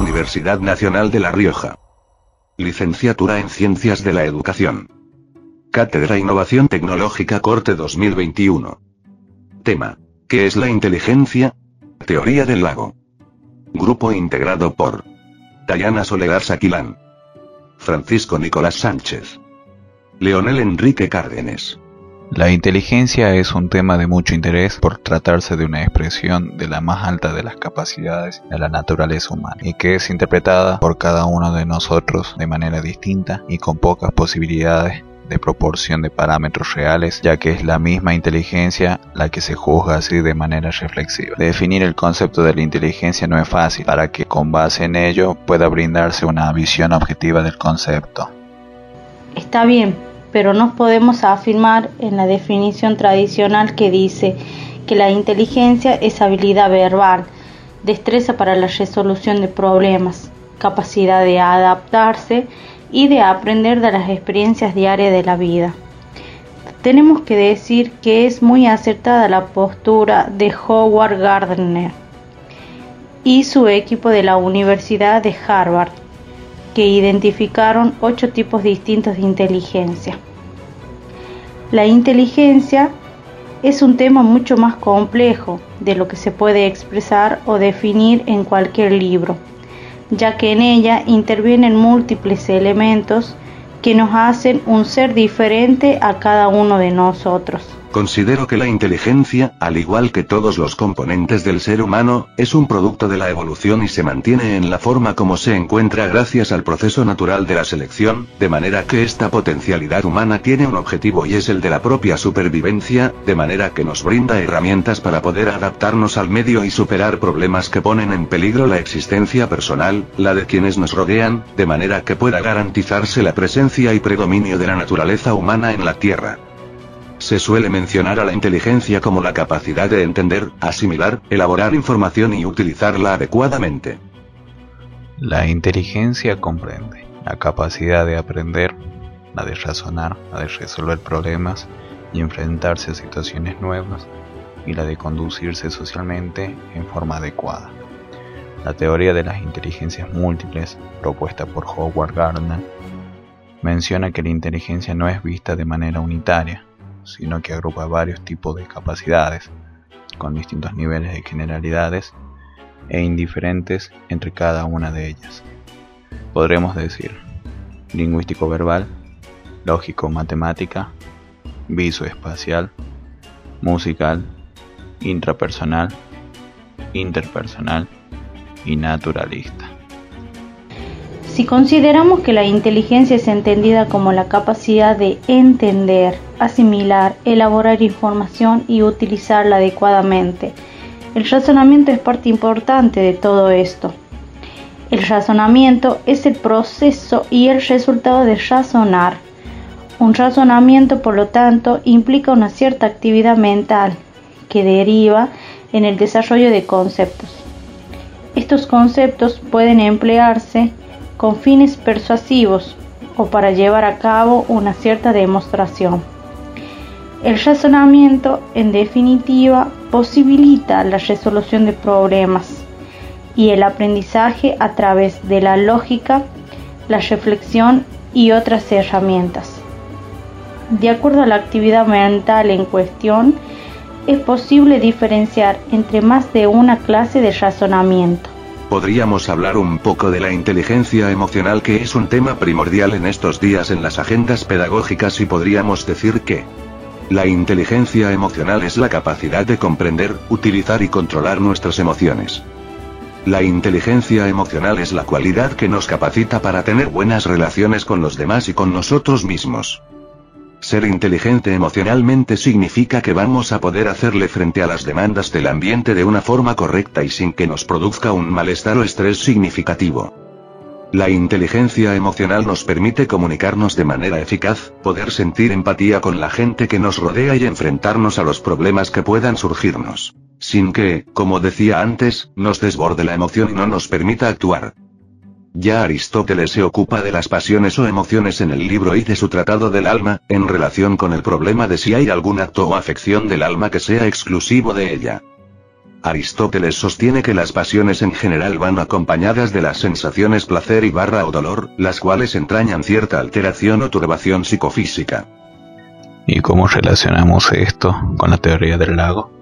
Universidad Nacional de La Rioja. Licenciatura en Ciencias de la Educación. Cátedra Innovación Tecnológica Corte 2021. Tema. ¿Qué es la inteligencia? Teoría del lago. Grupo integrado por Dayana Soledad Saquilán. Francisco Nicolás Sánchez. Leonel Enrique Cárdenes. La inteligencia es un tema de mucho interés por tratarse de una expresión de la más alta de las capacidades de la naturaleza humana y que es interpretada por cada uno de nosotros de manera distinta y con pocas posibilidades de proporción de parámetros reales, ya que es la misma inteligencia la que se juzga así de manera reflexiva. Definir el concepto de la inteligencia no es fácil, para que con base en ello pueda brindarse una visión objetiva del concepto. Está bien, pero no podemos afirmar en la definición tradicional que dice que la inteligencia es habilidad verbal, destreza para la resolución de problemas, capacidad de adaptarse y de aprender de las experiencias diarias de la vida. Tenemos que decir que es muy acertada la postura de Howard Gardner y su equipo de la Universidad de Harvard, que identificaron ocho tipos distintos de inteligencia. La inteligencia es un tema mucho más complejo de lo que se puede expresar o definir en cualquier libro ya que en ella intervienen múltiples elementos que nos hacen un ser diferente a cada uno de nosotros. Considero que la inteligencia, al igual que todos los componentes del ser humano, es un producto de la evolución y se mantiene en la forma como se encuentra gracias al proceso natural de la selección, de manera que esta potencialidad humana tiene un objetivo y es el de la propia supervivencia, de manera que nos brinda herramientas para poder adaptarnos al medio y superar problemas que ponen en peligro la existencia personal, la de quienes nos rodean, de manera que pueda garantizarse la presencia y predominio de la naturaleza humana en la Tierra. Se suele mencionar a la inteligencia como la capacidad de entender, asimilar, elaborar información y utilizarla adecuadamente. La inteligencia comprende la capacidad de aprender, la de razonar, la de resolver problemas y enfrentarse a situaciones nuevas, y la de conducirse socialmente en forma adecuada. La teoría de las inteligencias múltiples, propuesta por Howard Gardner, menciona que la inteligencia no es vista de manera unitaria, sino que agrupa varios tipos de capacidades, con distintos niveles de generalidades e indiferentes entre cada una de ellas. Podremos decir lingüístico verbal, lógico matemática, visoespacial, musical, intrapersonal, interpersonal y naturalista. Si consideramos que la inteligencia es entendida como la capacidad de entender, asimilar, elaborar información y utilizarla adecuadamente, el razonamiento es parte importante de todo esto. El razonamiento es el proceso y el resultado de razonar. Un razonamiento, por lo tanto, implica una cierta actividad mental que deriva en el desarrollo de conceptos. Estos conceptos pueden emplearse con fines persuasivos o para llevar a cabo una cierta demostración. El razonamiento, en definitiva, posibilita la resolución de problemas y el aprendizaje a través de la lógica, la reflexión y otras herramientas. De acuerdo a la actividad mental en cuestión, es posible diferenciar entre más de una clase de razonamiento podríamos hablar un poco de la inteligencia emocional que es un tema primordial en estos días en las agendas pedagógicas y podríamos decir que la inteligencia emocional es la capacidad de comprender, utilizar y controlar nuestras emociones. La inteligencia emocional es la cualidad que nos capacita para tener buenas relaciones con los demás y con nosotros mismos. Ser inteligente emocionalmente significa que vamos a poder hacerle frente a las demandas del ambiente de una forma correcta y sin que nos produzca un malestar o estrés significativo. La inteligencia emocional nos permite comunicarnos de manera eficaz, poder sentir empatía con la gente que nos rodea y enfrentarnos a los problemas que puedan surgirnos. Sin que, como decía antes, nos desborde la emoción y no nos permita actuar. Ya Aristóteles se ocupa de las pasiones o emociones en el libro y de su tratado del alma, en relación con el problema de si hay algún acto o afección del alma que sea exclusivo de ella. Aristóteles sostiene que las pasiones en general van acompañadas de las sensaciones placer y barra o dolor, las cuales entrañan cierta alteración o turbación psicofísica. ¿Y cómo relacionamos esto con la teoría del lago?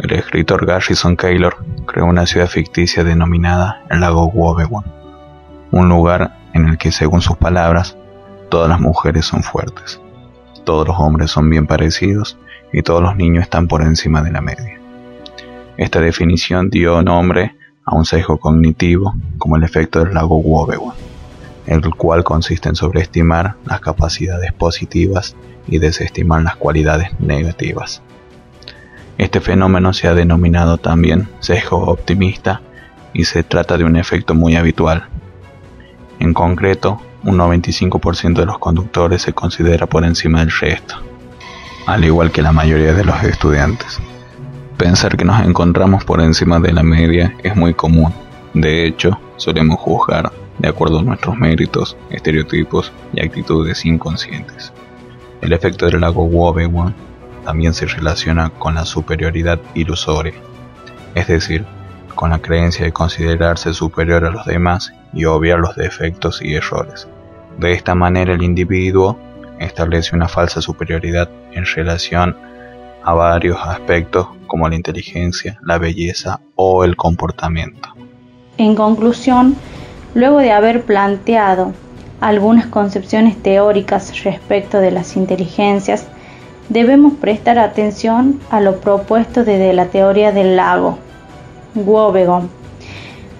El escritor Garrison Keillor creó una ciudad ficticia denominada el lago Wobegon, un lugar en el que, según sus palabras, todas las mujeres son fuertes, todos los hombres son bien parecidos y todos los niños están por encima de la media. Esta definición dio nombre a un sesgo cognitivo como el efecto del lago Wobegon, el cual consiste en sobreestimar las capacidades positivas y desestimar las cualidades negativas. Este fenómeno se ha denominado también sesgo optimista y se trata de un efecto muy habitual. En concreto, un 95% de los conductores se considera por encima del resto, al igual que la mayoría de los estudiantes. Pensar que nos encontramos por encima de la media es muy común. De hecho, solemos juzgar de acuerdo a nuestros méritos, estereotipos y actitudes inconscientes. El efecto del lago Wobegon también se relaciona con la superioridad ilusoria, es decir, con la creencia de considerarse superior a los demás y obviar los defectos y errores. De esta manera el individuo establece una falsa superioridad en relación a varios aspectos como la inteligencia, la belleza o el comportamiento. En conclusión, luego de haber planteado algunas concepciones teóricas respecto de las inteligencias, debemos prestar atención a lo propuesto desde la teoría del lago,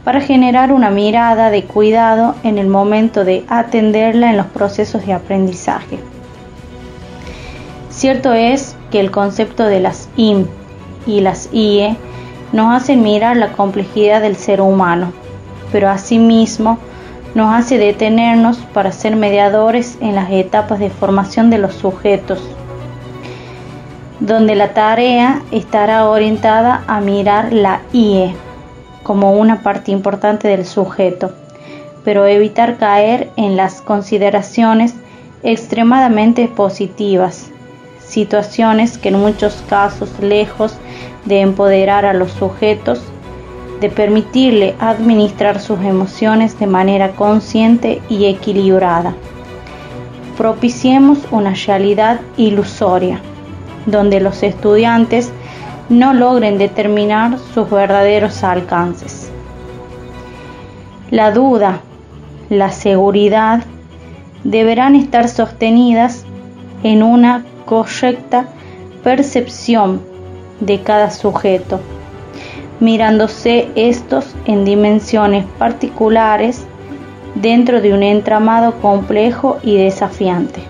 Para generar una mirada de cuidado en el momento de atenderla en los procesos de aprendizaje. Cierto es que el concepto de las IM y las IE nos hacen mirar la complejidad del ser humano, pero asimismo nos hace detenernos para ser mediadores en las etapas de formación de los sujetos, donde la tarea estará orientada a mirar la IE como una parte importante del sujeto, pero evitar caer en las consideraciones extremadamente positivas situaciones que en muchos casos, lejos de empoderar a los sujetos, de permitirle administrar sus emociones de manera consciente y equilibrada. Propiciemos una realidad ilusoria, donde los estudiantes no logren determinar sus verdaderos alcances. La duda, la seguridad deberán estar sostenidas en una correcta percepción de cada sujeto, mirándose estos en dimensiones particulares dentro de un entramado complejo y desafiante.